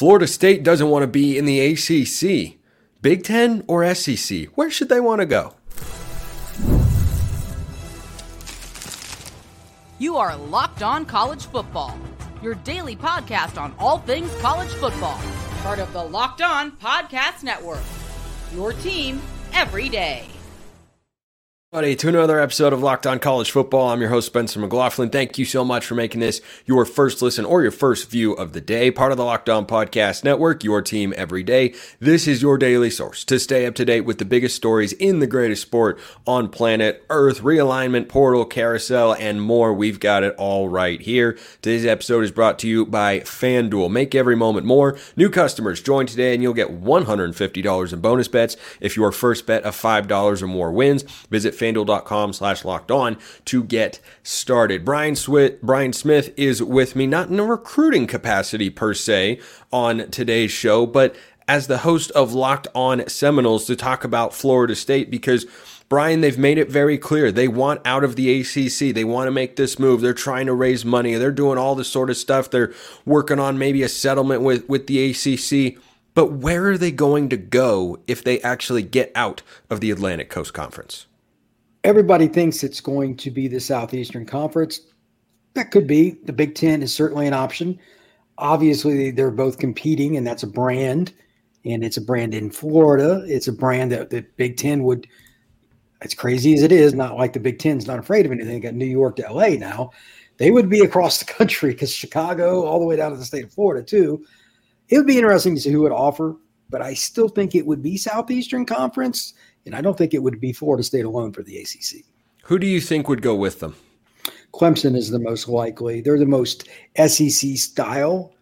Florida State doesn't want to be in the ACC. Big Ten or SEC? Where should they want to go? You are Locked On College Football, your daily podcast on all things college football. Part of the Locked On Podcast Network. Your team every day. Buddy, to another episode of Locked On College Football. I'm your host, Spencer McLaughlin. Thank you so much for making this your first listen or your first view of the day. Part of the Locked On Podcast Network, your team every day. This is your daily source to stay up to date with the biggest stories in the greatest sport on planet Earth, realignment, portal, carousel, and more. We've got it all right here. Today's episode is brought to you by FanDuel. Make every moment more. New customers join today and you'll get $150 in bonus bets if your first bet of $5 or more wins. Visit fanduel.com slash locked on to get started. Brian, Brian Smith is with me, not in a recruiting capacity per se on today's show, but as the host of Locked On Seminoles to talk about Florida State because Brian, they've made it very clear. They want out of the ACC. They want to make this move. They're trying to raise money. They're doing all this sort of stuff. They're working on maybe a settlement with, with the ACC. But where are they going to go if they actually get out of the Atlantic Coast Conference? Everybody thinks it's going to be the Southeastern Conference. That could be. The Big Ten is certainly an option. Obviously, they're both competing, and that's a brand. And it's a brand in Florida. It's a brand that the Big Ten would, as crazy as it is, not like the Big Ten's not afraid of anything. They got New York to LA now. They would be across the country because Chicago, all the way down to the state of Florida, too. It would be interesting to see who would offer, but I still think it would be Southeastern Conference and I don't think it would be Florida State alone for the ACC. Who do you think would go with them? Clemson is the most likely. They're the most SEC style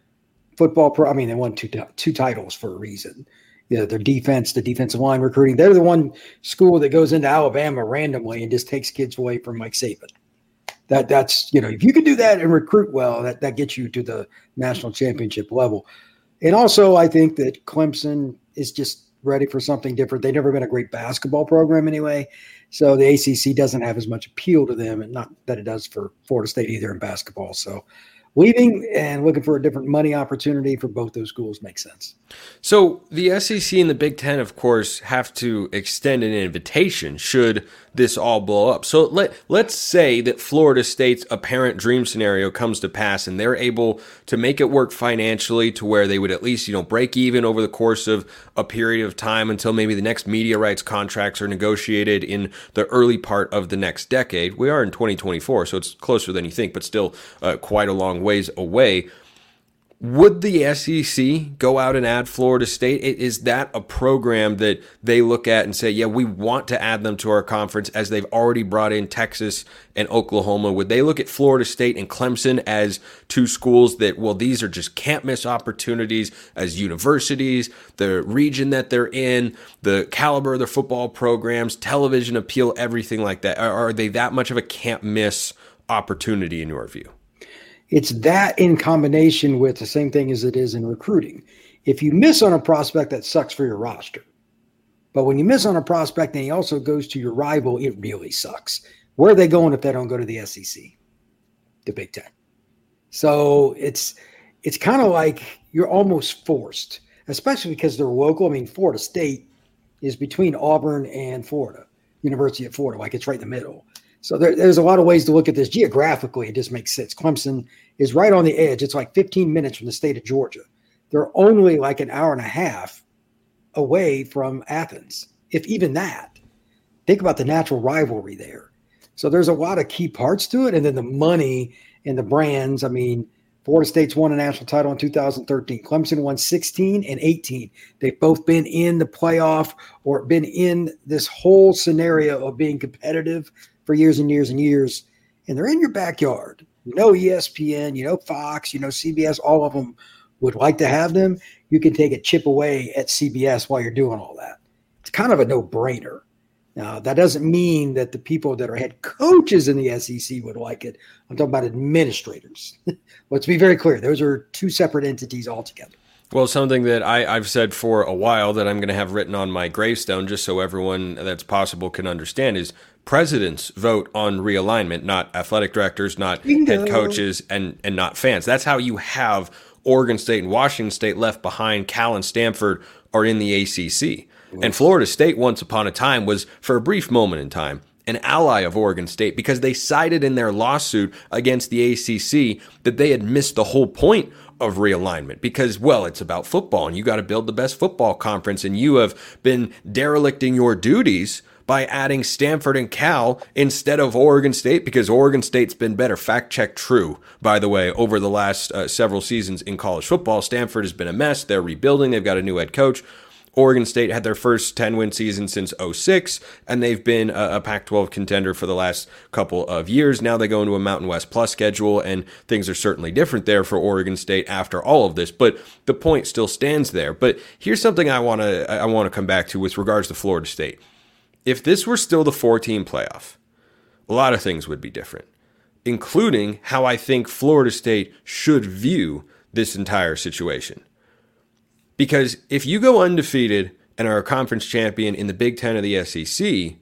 football pro. I mean, they won two two titles for a reason. You know, their defense, the defensive line recruiting. They're the one school that goes into Alabama randomly and just takes kids away from Nick Saban. That that's you know, if you can do that and recruit well, that that gets you to the national championship level. And also, I think that Clemson is just ready for something different. They've never been a great basketball program anyway. So the ACC doesn't have as much appeal to them, and not that it does for Florida State either in basketball. So leaving and looking for a different money opportunity for both those schools makes sense. So the SEC and the Big Ten, of course, have to extend an invitation should this all blow up. So let let's say that Florida State's apparent dream scenario comes to pass and they're able to make it work financially to where they would at least, you know, break even over the course of a period of time until maybe the next media rights contracts are negotiated in the early part of the next decade. We are in 2024, so it's closer than you think, but still uh, quite a long ways away. Would the SEC go out and add Florida State? Is that a program that they look at and say, yeah, we want to add them to our conference as they've already brought in Texas and Oklahoma? Would they look at Florida State and Clemson as two schools that, well, these are just can't miss opportunities as universities, the region that they're in, the caliber of their football programs, television appeal, everything like that? Are, they that much of a can't miss opportunity in your view? It's that in combination with the same thing as it is in recruiting. If you miss on a prospect, that sucks for your roster. But when you miss on a prospect and he also goes to your rival, it really sucks. Where are they going if they don't go to the SEC, the Big Ten? So it's it's kind of like you're almost forced, especially because they're local. I mean, Florida State is between Auburn and Florida, University of Florida, like it's right in the middle. So there, there's a lot of ways to look at this geographically. It just makes sense. Clemson is right on the edge. It's like 15 minutes from the state of Georgia. They're only like an hour and a half away from Athens, if even that. Think about the natural rivalry there. So there's a lot of key parts to it. And then the money and the brands. I mean, Florida State's won a national title in 2013. Clemson won 16 and 18. They've both been in the playoff or been in this whole scenario of being competitive for years and years and years, and they're in your backyard. Mm-hmm. You know ESPN, you know Fox, you know CBS, all of them would like to have them. You can take a chip away at CBS while you're doing all that. It's kind of a no brainer. Now, that doesn't mean that the people that are head coaches in the SEC would like it. I'm talking about administrators. Let's be very clear. Those are two separate entities altogether. Well, something that I, have said for a while that I'm going to have written on my gravestone, just so everyone that's possible can understand, is presidents vote on realignment, not athletic directors, not Bingo. head coaches, and and not fans. That's how you have Oregon State and Washington State left behind. Cal and Stanford are in the ACC. And Florida State, once upon a time, was for a brief moment in time an ally of Oregon State because they cited in their lawsuit against the ACC that they had missed the whole point of realignment because, well, it's about football and you got to build the best football conference, and you have been derelicting your duties by adding Stanford and Cal instead of Oregon State because Oregon State's been better. Fact check true, by the way, over the last uh, several seasons in college football. Stanford has been a mess. They're rebuilding, they've got a new head coach. Oregon State had their first 10 win season since 06, and they've been a, a Pac 12 contender for the last couple of years. Now they go into a Mountain West Plus schedule, and things are certainly different there for Oregon State after all of this, but the point still stands there. But here's something I want to I want to come back to with regards to Florida State. If this were still the four team playoff, a lot of things would be different, including how I think Florida State should view this entire situation. Because if you go undefeated and are a conference champion in the Big Ten or the SEC,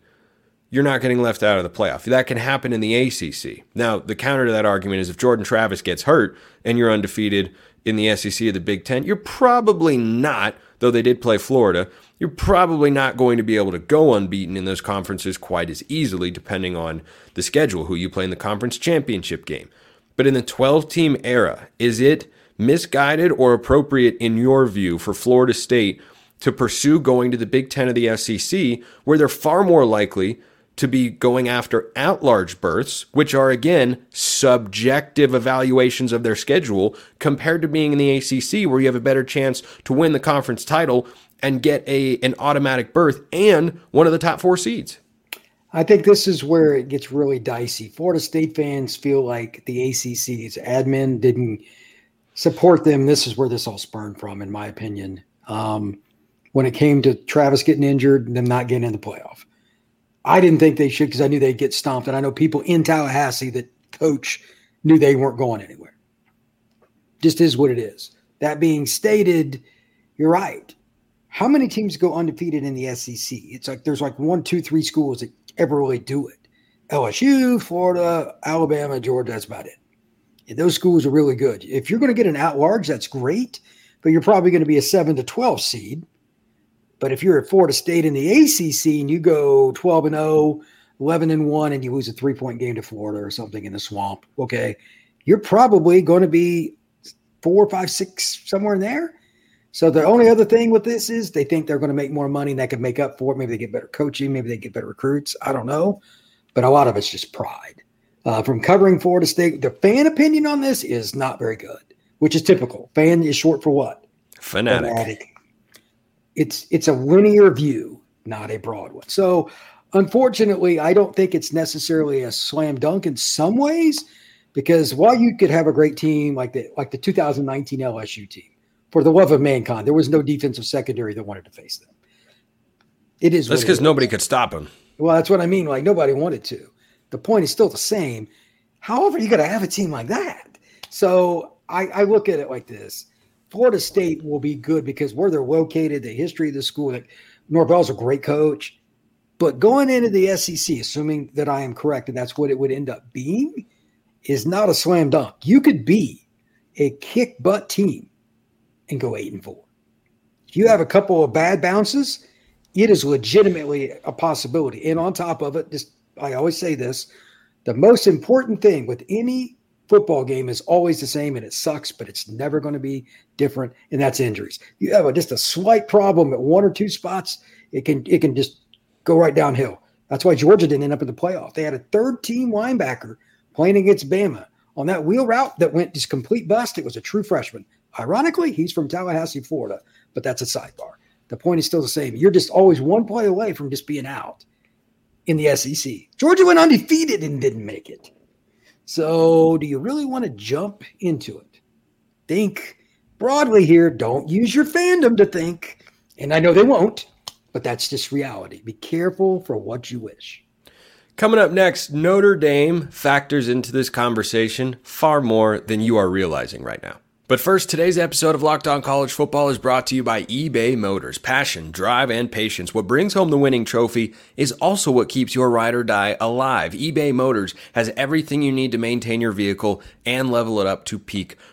you're not getting left out of the playoff. That can happen in the ACC. Now, the counter to that argument is if Jordan Travis gets hurt and you're undefeated in the SEC or the Big Ten, you're probably not, though they did play Florida, you're probably not going to be able to go unbeaten in those conferences quite as easily, depending on the schedule, who you play in the conference championship game. But in the 12 team era, is it misguided or appropriate in your view for Florida State to pursue going to the Big Ten of the SEC, where they're far more likely to be going after at large berths, which are again subjective evaluations of their schedule, compared to being in the ACC, where you have a better chance to win the conference title and get a an automatic berth and one of the top four seeds. I think this is where it gets really dicey. Florida State fans feel like the ACC's admin didn't support them. This is where this all spurned from, in my opinion. Um, when it came to Travis getting injured and them not getting in the playoff, I didn't think they should because I knew they'd get stomped, and I know people in Tallahassee that coach knew they weren't going anywhere. Just is what it is. That being stated, you're right. How many teams go undefeated in the SEC? It's like there's like one, two, three schools that ever really do it. LSU, Florida, Alabama, Georgia. That's about it And those schools are really good. If you're going to get an at large, that's great, but you're probably going to be a 7 to 12 seed. But if you're at Florida State in the ACC and you go 12 and 0, 11 and 1, and you lose a three point game to Florida or something in the swamp, okay, you're probably going to be four, five, six, somewhere in there. So the only other thing with this is they think they're going to make more money and that could make up for it. Maybe they get better coaching, maybe they get better recruits. I don't know. But a lot of it's just pride uh, from covering Florida State. The fan opinion on this is not very good, which is typical. Fan is short for what? Fanatic. Fanatic. It's it's a linear view, not a broad one. So, unfortunately, I don't think it's necessarily a slam dunk in some ways, because while you could have a great team like the like the 2019 LSU team, for the love of mankind, there was no defensive secondary that wanted to face them. It is. That's because nobody could stop them. Well, that's what I mean. Like nobody wanted to the point is still the same. However, you got to have a team like that. So I, I, look at it like this: Florida State will be good because where they're located, the history of the school. Like Norvell's a great coach, but going into the SEC, assuming that I am correct, and that's what it would end up being, is not a slam dunk. You could be a kick butt team and go eight and four. If you have a couple of bad bounces, it is legitimately a possibility. And on top of it, just I always say this the most important thing with any football game is always the same and it sucks, but it's never going to be different. And that's injuries. You have a, just a slight problem at one or two spots, it can it can just go right downhill. That's why Georgia didn't end up in the playoff. They had a third team linebacker playing against Bama on that wheel route that went just complete bust. It was a true freshman. Ironically, he's from Tallahassee, Florida, but that's a sidebar. The point is still the same. You're just always one play away from just being out in the SEC. Georgia went undefeated and didn't make it. So, do you really want to jump into it? Think broadly here. Don't use your fandom to think. And I know they won't, but that's just reality. Be careful for what you wish. Coming up next, Notre Dame factors into this conversation far more than you are realizing right now. But first, today's episode of Locked On College Football is brought to you by eBay Motors. Passion, drive, and patience. What brings home the winning trophy is also what keeps your ride or die alive. eBay Motors has everything you need to maintain your vehicle and level it up to peak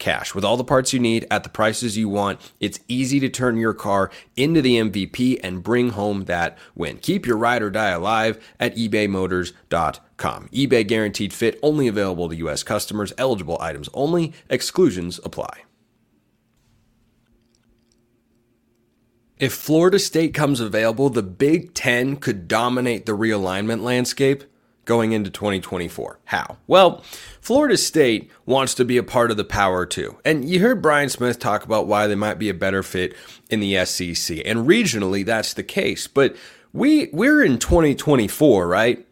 cash. With all the parts you need at the prices you want, it's easy to turn your car into the MVP and bring home that win. Keep your ride or die alive at ebaymotors.com. eBay guaranteed fit only available to U.S. customers, eligible items only, exclusions apply. If Florida State comes available, the Big Ten could dominate the realignment landscape going into 2024. How? Well, Florida State wants to be a part of the power two. And you heard Brian Smith talk about why they might be a better fit in the SEC. And regionally that's the case. But we we're in 2024, right?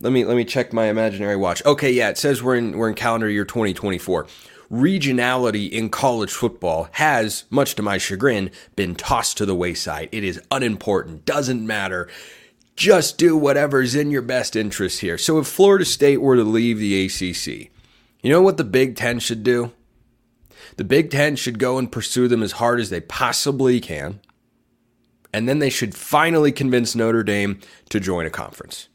Let me let me check my imaginary watch. Okay, yeah, it says we're in we're in calendar year 2024 regionality in college football has, much to my chagrin, been tossed to the wayside. It is unimportant, doesn't matter just do whatever is in your best interest here. So if Florida State were to leave the ACC, you know what the Big Ten should do? The Big Ten should go and pursue them as hard as they possibly can. And then they should finally convince Notre Dame to join a conference.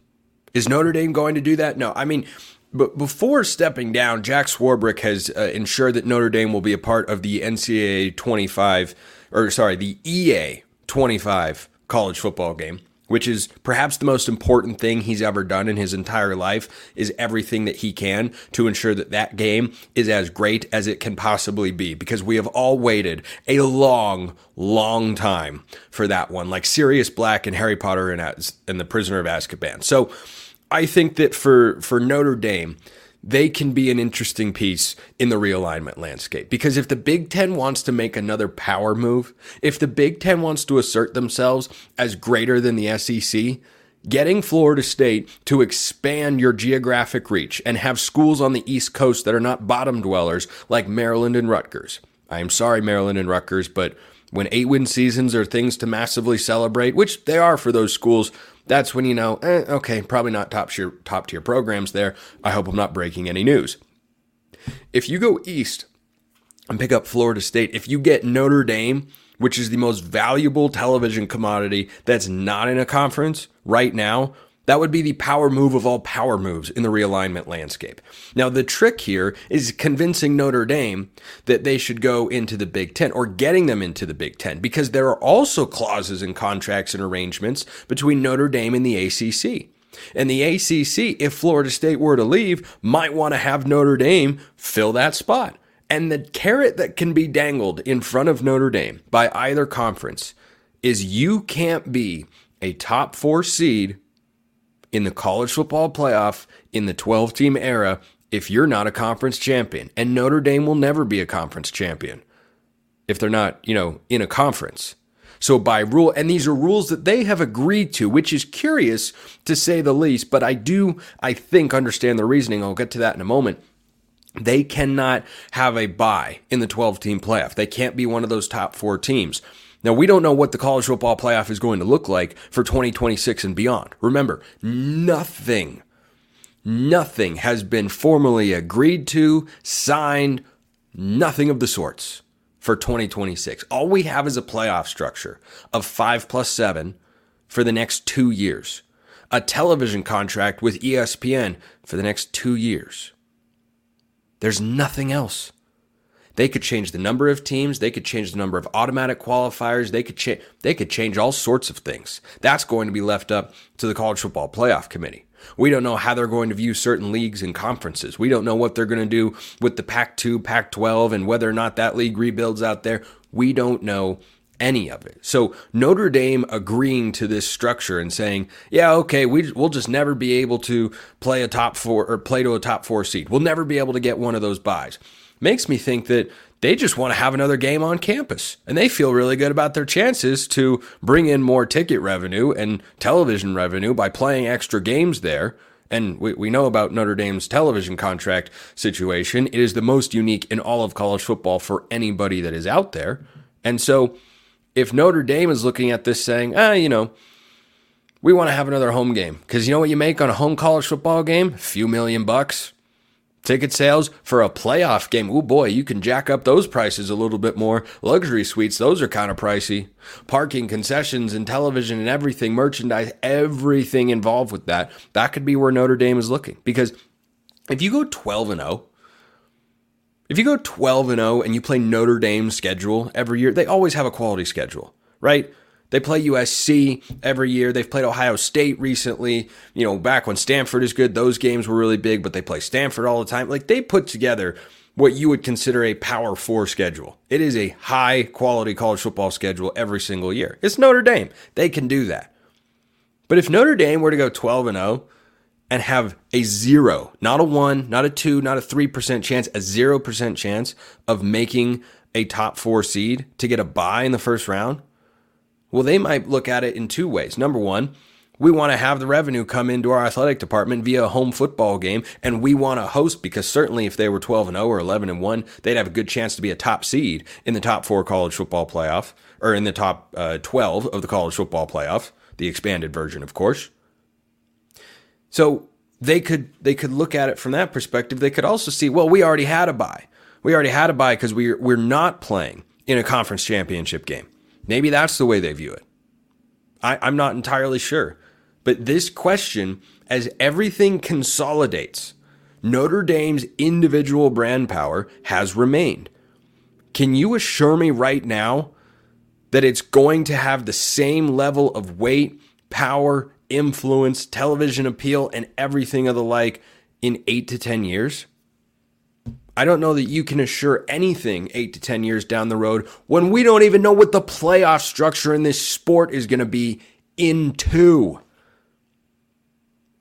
Is Notre Dame going to do that? No. I mean, but before stepping down, Jack Swarbrick has uh, ensured that Notre Dame will be a part of the NCAA 25, or sorry, the EA 25 college football game which is perhaps the most important thing he's ever done in his entire life is everything that he can to ensure that that game is as great as it can possibly be. Because we have all waited a long long time for that one like Sirius Black and Harry Potter and, and the Prisoner of Azkaban. So I think that for for Notre Dame they can be an interesting piece in the realignment landscape. Because if the Big Ten wants to make another power move, if the Big Ten wants to assert themselves as greater than the SEC, getting Florida State to expand your geographic reach and have schools on the East Coast that are not bottom dwellers like Maryland and Rutgers. I am sorry, Maryland and Rutgers, but when eight win seasons are things to massively celebrate, which they are for those schools, that's when you know, eh, okay, probably not top tier top tier programs there. I hope I'm not breaking any news. If you go east and pick up Florida State, if you get Notre Dame, which is the most valuable television commodity that's not in a conference right now, that would be the power move of all power moves in the realignment landscape. Now, the trick here is convincing Notre Dame that they should go into the Big Ten or getting them into the Big Ten because there are also clauses and contracts and arrangements between Notre Dame and the ACC. And the ACC, if Florida State were to leave, might want to have Notre Dame fill that spot. And the carrot that can be dangled in front of Notre Dame by either conference is you can't be a top four seed in the college football playoff in the 12 team era if you're not a conference champion. And Notre Dame will never be a conference champion if they're not, you know, in a conference. So by rule, and these are rules that they have agreed to, which is curious to say the least, but I do, I think, understand the reasoning. I'll get to that in a moment. They cannot have a bye in the 12 team playoff. They can't be one of those top four teams. Now, we don't know what the college football playoff is going to look like for 2026 and beyond. Remember, nothing, nothing has been formally agreed to, signed, nothing of the sorts for 2026. All we have is a playoff structure of five plus seven for the next two years, a television contract with ESPN for the next two years. There's nothing else. They could change the number of teams. They could change the number of automatic qualifiers. They could change. They could change all sorts of things. That's going to be left up to the college football playoff committee. We don't know how they're going to view certain leagues and conferences. We don't know what they're going to do with the Pac 2, Pac 12, and whether or not that league rebuilds out there. We don't know any of it. So Notre Dame agreeing to this structure and saying, "Yeah, okay, we we'll just never be able to play a top 4 or play to a top 4 seed. We'll never be able to get one of those byes." Makes me think that they just want to have another game on campus and they feel really good about their chances to bring in more ticket revenue and television revenue by playing extra games there. And we, we know about Notre Dame's television contract situation. It is the most unique in all of college football for anybody that is out there. And so if Notre Dame is looking at this saying, ah, you know, we want to have another home game because you know what you make on a home college football game? A few million bucks. Ticket sales for a playoff game. Oh boy, you can jack up those prices a little bit more. Luxury suites, those are kind of pricey. Parking, concessions, and television and everything, merchandise, everything involved with that. That could be where Notre Dame is looking. Because if you go 12 and 0, if you go 12 and 0 and you play Notre Dame's schedule every year, they always have a quality schedule, right? They play USC every year. They've played Ohio State recently. You know, back when Stanford is good, those games were really big, but they play Stanford all the time. Like they put together what you would consider a power four schedule. It is a high quality college football schedule every single year. It's Notre Dame. They can do that. But if Notre Dame were to go 12 and 0 and have a zero, not a one, not a two, not a 3% chance, a 0% chance of making a top four seed to get a bye in the first round, well, they might look at it in two ways. Number one, we want to have the revenue come into our athletic department via a home football game, and we want to host because certainly if they were 12 and 0 or 11 and 1, they'd have a good chance to be a top seed in the top four college football playoff, or in the top uh, 12 of the college football playoff, the expanded version, of course. So they could they could look at it from that perspective. They could also see, well, we already had a bye. We already had a bye because we're we're not playing in a conference championship game. Maybe that's the way they view it. I, I'm not entirely sure. But this question, as everything consolidates, Notre Dame's individual brand power has remained. Can you assure me right now that it's going to have the same level of weight, power, influence, television appeal, and everything of the like in eight to 10 years? I don't know that you can assure anything eight to 10 years down the road when we don't even know what the playoff structure in this sport is going to be in two.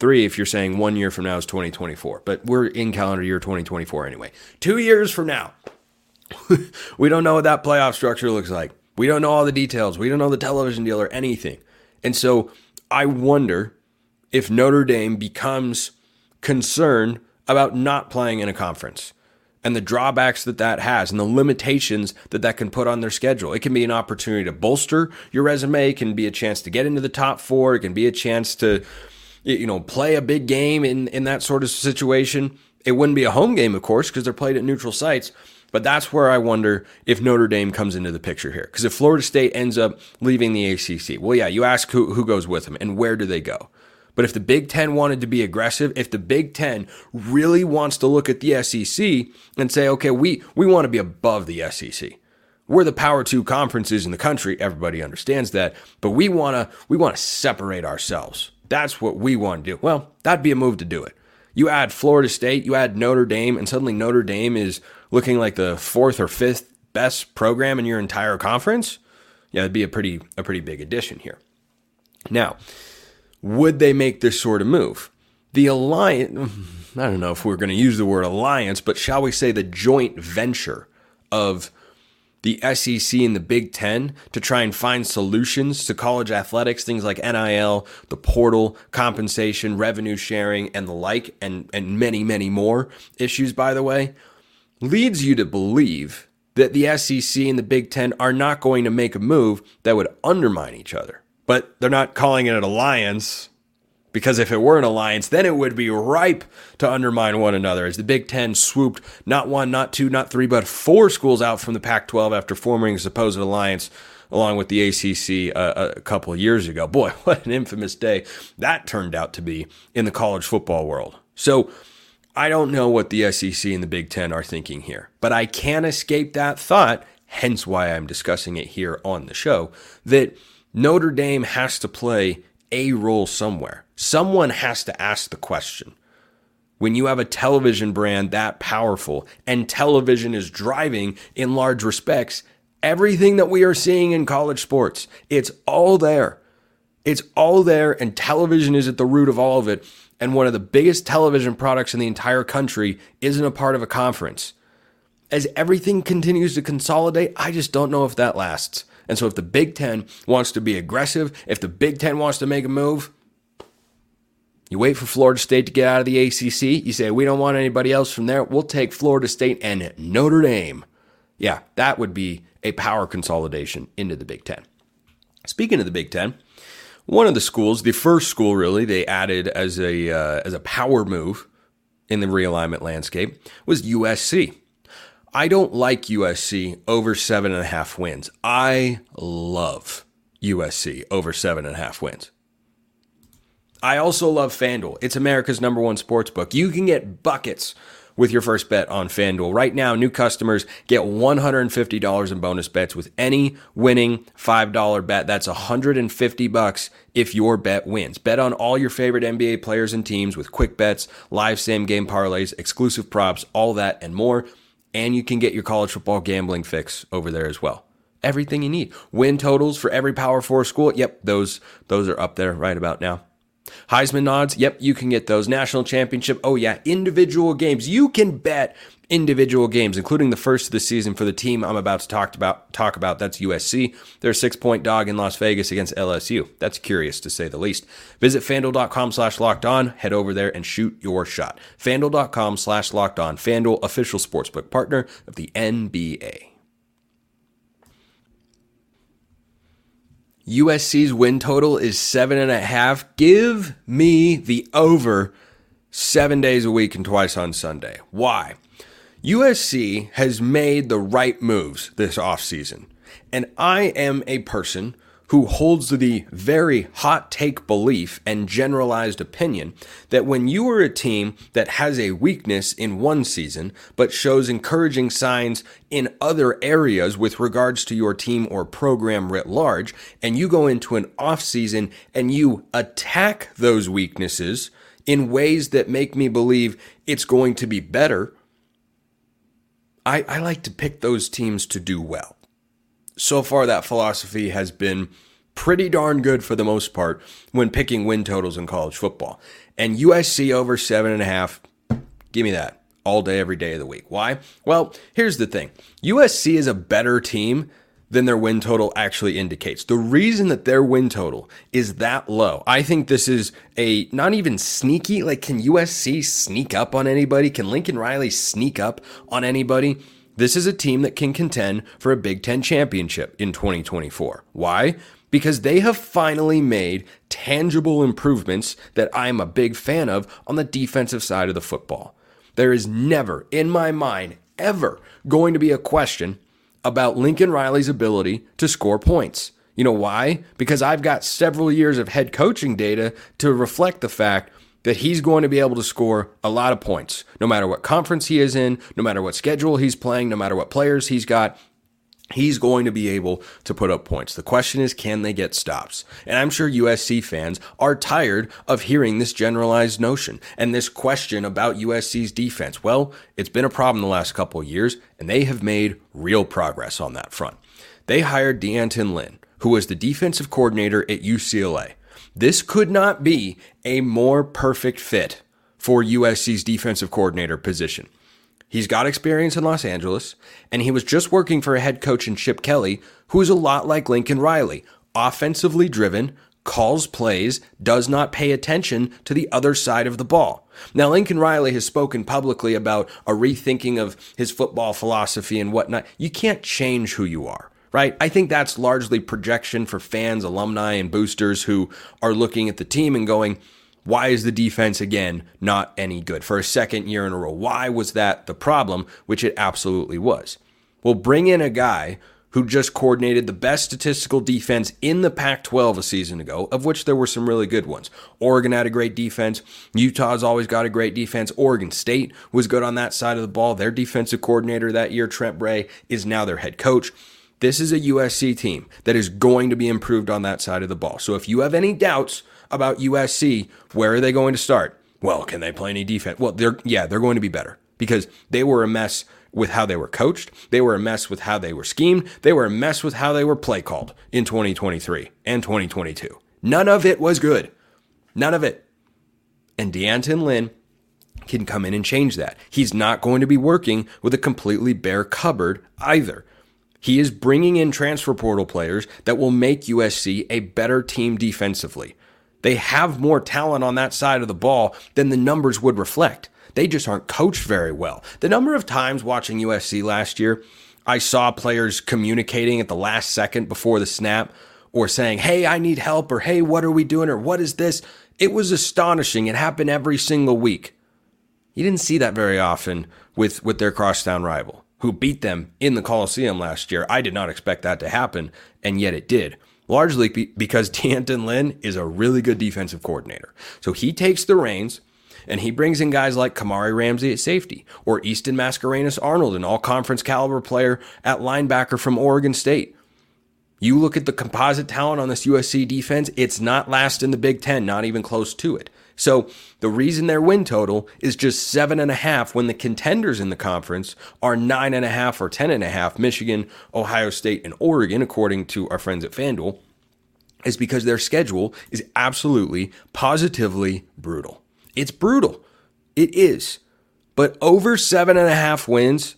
Three, if you're saying one year from now is 2024, but we're in calendar year 2024 anyway. Two years from now, we don't know what that playoff structure looks like. We don't know all the details. We don't know the television deal or anything. And so I wonder if Notre Dame becomes concerned about not playing in a conference and the drawbacks that that has and the limitations that that can put on their schedule. It can be an opportunity to bolster your resume, it can be a chance to get into the top 4, it can be a chance to you know, play a big game in in that sort of situation. It wouldn't be a home game, of course, because they're played at neutral sites, but that's where I wonder if Notre Dame comes into the picture here. Because if Florida State ends up leaving the ACC, well, yeah, you ask who, who goes with them and where do they go? But if the Big Ten wanted to be aggressive, if the Big Ten really wants to look at the SEC and say, okay, we, we want to be above the SEC. We're the power two conferences in the country. Everybody understands that. But we want to we want to separate ourselves. That's what we want to do. Well, that'd be a move to do it. You add Florida State, you add Notre Dame, and suddenly Notre Dame is looking like the fourth or fifth best program in your entire conference. Yeah, it'd be a pretty a pretty big addition here. Now, would they make this sort of move? The alliance, I don't know if we're going to use the word alliance, but shall we say the joint venture of the SEC and the Big Ten to try and find solutions to college athletics, things like NIL, the portal, compensation, revenue sharing, and the like, and, and many, many more issues, by the way, leads you to believe that the SEC and the Big Ten are not going to make a move that would undermine each other but they're not calling it an alliance because if it were an alliance, then it would be ripe to undermine one another. As the Big Ten swooped not one, not two, not three, but four schools out from the Pac 12 after forming a supposed alliance along with the ACC uh, a couple years ago. Boy, what an infamous day that turned out to be in the college football world. So I don't know what the SEC and the Big Ten are thinking here, but I can't escape that thought, hence why I'm discussing it here on the show, that Notre Dame has to play a role somewhere. Someone has to ask the question. When you have a television brand that powerful and television is driving, in large respects, everything that we are seeing in college sports, it's all there. It's all there, and television is at the root of all of it. And one of the biggest television products in the entire country isn't a part of a conference. As everything continues to consolidate, I just don't know if that lasts. And so if the Big Ten wants to be aggressive, if the Big Ten wants to make a move, you wait for Florida State to get out of the ACC. You say, we don't want anybody else from there. We'll take Florida State and Notre Dame. Yeah, that would be a power consolidation into the Big Ten. Speaking of the Big Ten, One of the schools, the first school really, they added as a uh, as a power move in the realignment landscape was USC. I don't like USC over seven and a half wins. I love USC over seven and a half wins. I also love FanDuel. It's America's number one sports book. You can get buckets with your first bet on FanDuel. Right now, new customers get $150 in bonus bets with any winning $5 bet. That's 150 bucks if your bet wins. Bet on all your favorite NBA players and teams with quick bets, live same game parlays, exclusive props, all that and more. And you can get your college football gambling fix over there as well. Everything you need. Win totals for every Power 4 school. Yep, those those are up there right about now. Heisman odds, yep, you can get those. National championship, oh yeah, individual games. You can bet individual games, including the first of the season for the team I'm about to talk about. Talk about that's USC. They're a six point dog in Las Vegas against LSU. That's curious to say the least. Visit FanDuel.com/slash locked on. Head over there and shoot your shot. FanDuel.com/slash locked on. FanDuel official sportsbook partner of the NBA. USC's win total is seven and a half. Give me the over seven days a week and twice on Sunday. Why? USC has made the right moves this offseason. And I am a person who holds the very hot take belief and generalized opinion that when you are a team that has a weakness in one season but shows encouraging signs in other areas with regards to your team or program writ large and you go into an off season and you attack those weaknesses in ways that make me believe it's going to be better I, I like to pick those teams to do well so far that philosophy has been pretty darn good for the most part when picking win totals in college football. And USC over seven and a half, give me that all day, every day of the week. Why? Well, here's the thing USC is a better team than their win total actually indicates. The reason that their win total is that low, I think this is a not even sneaky, like, can USC sneak up on anybody? Can Lincoln Riley sneak up on anybody? This is a team that can contend for a Big Ten championship in 2024. Why? Because they have finally made tangible improvements that I'm a big fan of on the defensive side of the football. There is never, in my mind, ever going to be a question about Lincoln Riley's ability to score points. You know why? Because I've got several years of head coaching data to reflect the fact that he's going to be able to score a lot of points, no matter what conference he is in, no matter what schedule he's playing, no matter what players he's got. He's going to be able to put up points. The question is, can they get stops? And I'm sure USC fans are tired of hearing this generalized notion and this question about USC's defense. Well, it's been a problem the last couple of years, and they have made real progress on that front. They hired D'Anton Lynn, who was the defensive coordinator at UCLA. This could not be a more perfect fit for USC's defensive coordinator position. He's got experience in Los Angeles, and he was just working for a head coach in Chip Kelly, who is a lot like Lincoln Riley, offensively driven, calls plays, does not pay attention to the other side of the ball. Now, Lincoln Riley has spoken publicly about a rethinking of his football philosophy and whatnot. You can't change who you are right? I think that's largely projection for fans, alumni, and boosters who are looking at the team and going, why is the defense again not any good for a second year in a row? Why was that the problem? Which it absolutely was. Well, bring in a guy who just coordinated the best statistical defense in the Pac 12 a season ago, of which there were some really good ones. Oregon had a great defense. Utah's always got a great defense. Oregon State was good on that side of the ball. Their defensive coordinator that year, Trent Bray, is now their head coach. This is a USC team that is going to be improved on that side of the ball. So if you have any doubts about USC, where are they going to start? Well, can they play any defense? Well, they're yeah, they're going to be better because they were a mess with how they were coached. They were a mess with how they were schemed. They were a mess with how they were play called in 2023 and 2022. None of it was good. None of it. And D'Anton Lynn can come in and change that. He's not going to be working with a completely bare cupboard either. He is bringing in transfer portal players that will make USC a better team defensively. They have more talent on that side of the ball than the numbers would reflect. They just aren't coached very well. The number of times watching USC last year, I saw players communicating at the last second before the snap or saying, hey, I need help, or hey, what are we doing, or what is this? It was astonishing. It happened every single week. You didn't see that very often with, with their crosstown rival, who beat them in the Coliseum last year. I did not expect that to happen, and yet it did. Largely because D'Anton Lynn is a really good defensive coordinator. So he takes the reins and he brings in guys like Kamari Ramsey at safety or Easton Mascarenas Arnold, an all conference caliber player at linebacker from Oregon State. You look at the composite talent on this USC defense, it's not last in the Big Ten, not even close to it. So the reason their win total is just seven and a half when the contenders in the conference are nine and a half or ten and a half, Michigan, Ohio State, and Oregon, according to our friends at FanDuel, is because their schedule is absolutely, positively brutal. It's brutal. It is. But over seven and a half wins,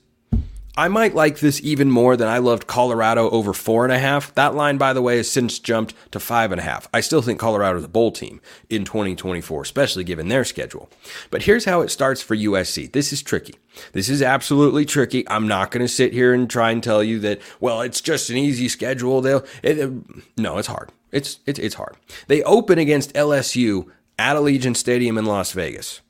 I might like this even more than I loved Colorado over four and a half. That line, by the way, has since jumped to five and a half. I still think Colorado is a bowl team in 2024, especially given their schedule. But here's how it starts for USC. This is tricky. This is absolutely tricky. I'm not going to sit here and try and tell you that, well, it's just an easy schedule. They'll, it, no, it's hard. It's, it's, it's hard. They open against LSU at Allegiant Stadium in Las Vegas.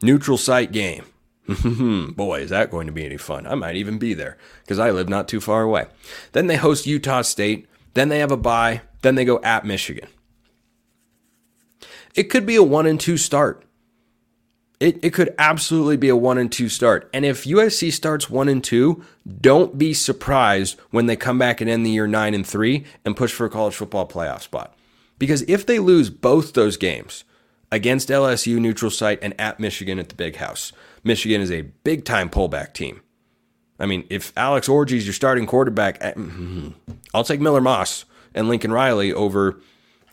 Neutral site game. Boy, is that going to be any fun. I might even be there because I live not too far away. Then they host Utah State. Then they have a bye. Then they go at Michigan. It could be a one and two start. It, it could absolutely be a one and two start. And if USC starts one and two, don't be surprised when they come back and end the year nine and three and push for a college football playoff spot. Because if they lose both those games against LSU neutral site and at Michigan at the big house, Michigan is a big time pullback team. I mean, if Alex Orji is your starting quarterback, eh, mm-hmm, I'll take Miller Moss and Lincoln Riley over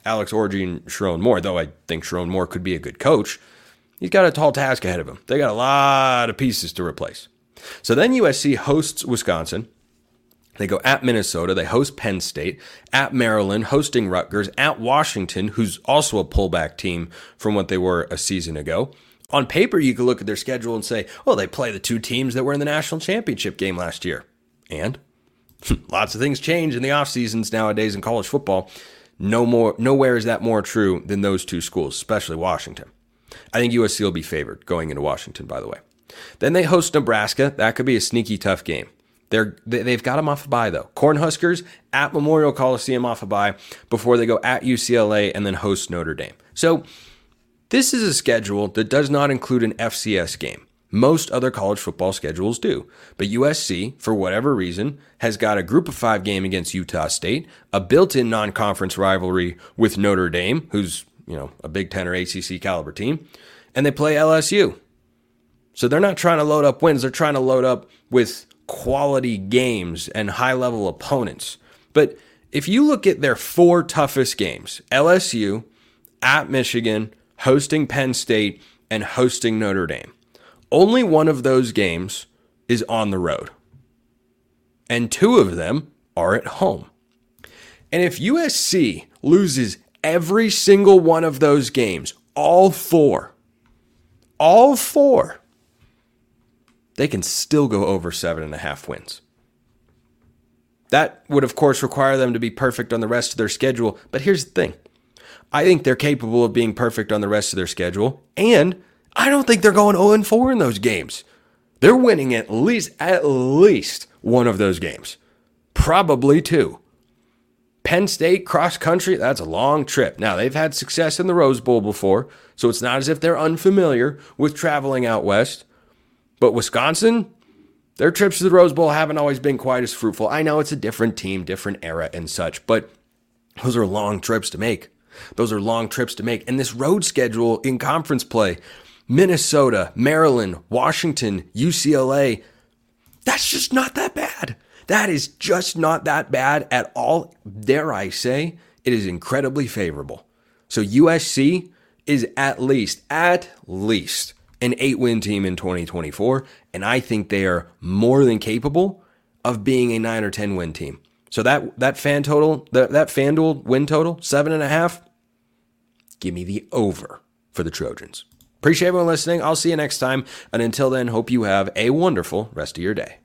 Alex Orji and Sherrone Moore, though I think Sherrone Moore could be a good coach. He's got a tall task ahead of him. They got a lot of pieces to replace. So then USC hosts Wisconsin. They go at Minnesota. They host Penn State, at Maryland, hosting Rutgers, at Washington, who's also a pullback team from what they were a season ago on paper, you could look at their schedule and say, oh, they play the two teams that were in the national championship game last year. And hmm, lots of things change in the off seasons nowadays in college football. No more, nowhere is that more true than those two schools, especially Washington. I think USC will be favored going into Washington, by the way. Then they host Nebraska. That could be a sneaky tough game. They're, they've got them off a bye, though. Cornhuskers at Memorial Coliseum off a bye before they go at UCLA and then host Notre Dame. So this is a schedule that does not include an FCS game. Most other college football schedules do. But USC, for whatever reason, has got a group of five game against Utah State, a built in non conference rivalry with Notre Dame, who's, you know, a Big Ten or ACC caliber team, and they play LSU. So they're not trying to load up wins, they're trying to load up with quality games and high level opponents. But if you look at their four toughest games LSU, at Michigan, hosting Penn State, and hosting Notre Dame. Only one of those games is on the road, and two of them are at home. And if USC loses every single one of those games, all four, all four, they can still go over seven and a half wins. That would, of course, require them to be perfect on the rest of their schedule. But here's the thing I think they're capable of being perfect on the rest of their schedule. And I don't think they're going 0 4 in those games. They're winning at least at least one of those games. Probably two. Penn State cross country, that's a long trip. Now, they've had success in the Rose Bowl before, so it's not as if they're unfamiliar with traveling out west. But Wisconsin, their trips to the Rose Bowl haven't always been quite as fruitful. I know it's a different team, different era, and such, but those are long trips to make. Those are long trips to make. And this road schedule in conference play, Minnesota, Maryland, Washington, UCLA, that's just not that bad. That is just not that bad at all. Dare I say, it is incredibly favorable. So USC is at least, at least an eight win team in 2024. And I think they are more than capable of being a nine or 10 win team. So that that fan total, that that FanDuel win total, seven and a half. Give me the over for the Trojans. Appreciate everyone listening. I'll see you next time. And until then, hope you have a wonderful rest of your day.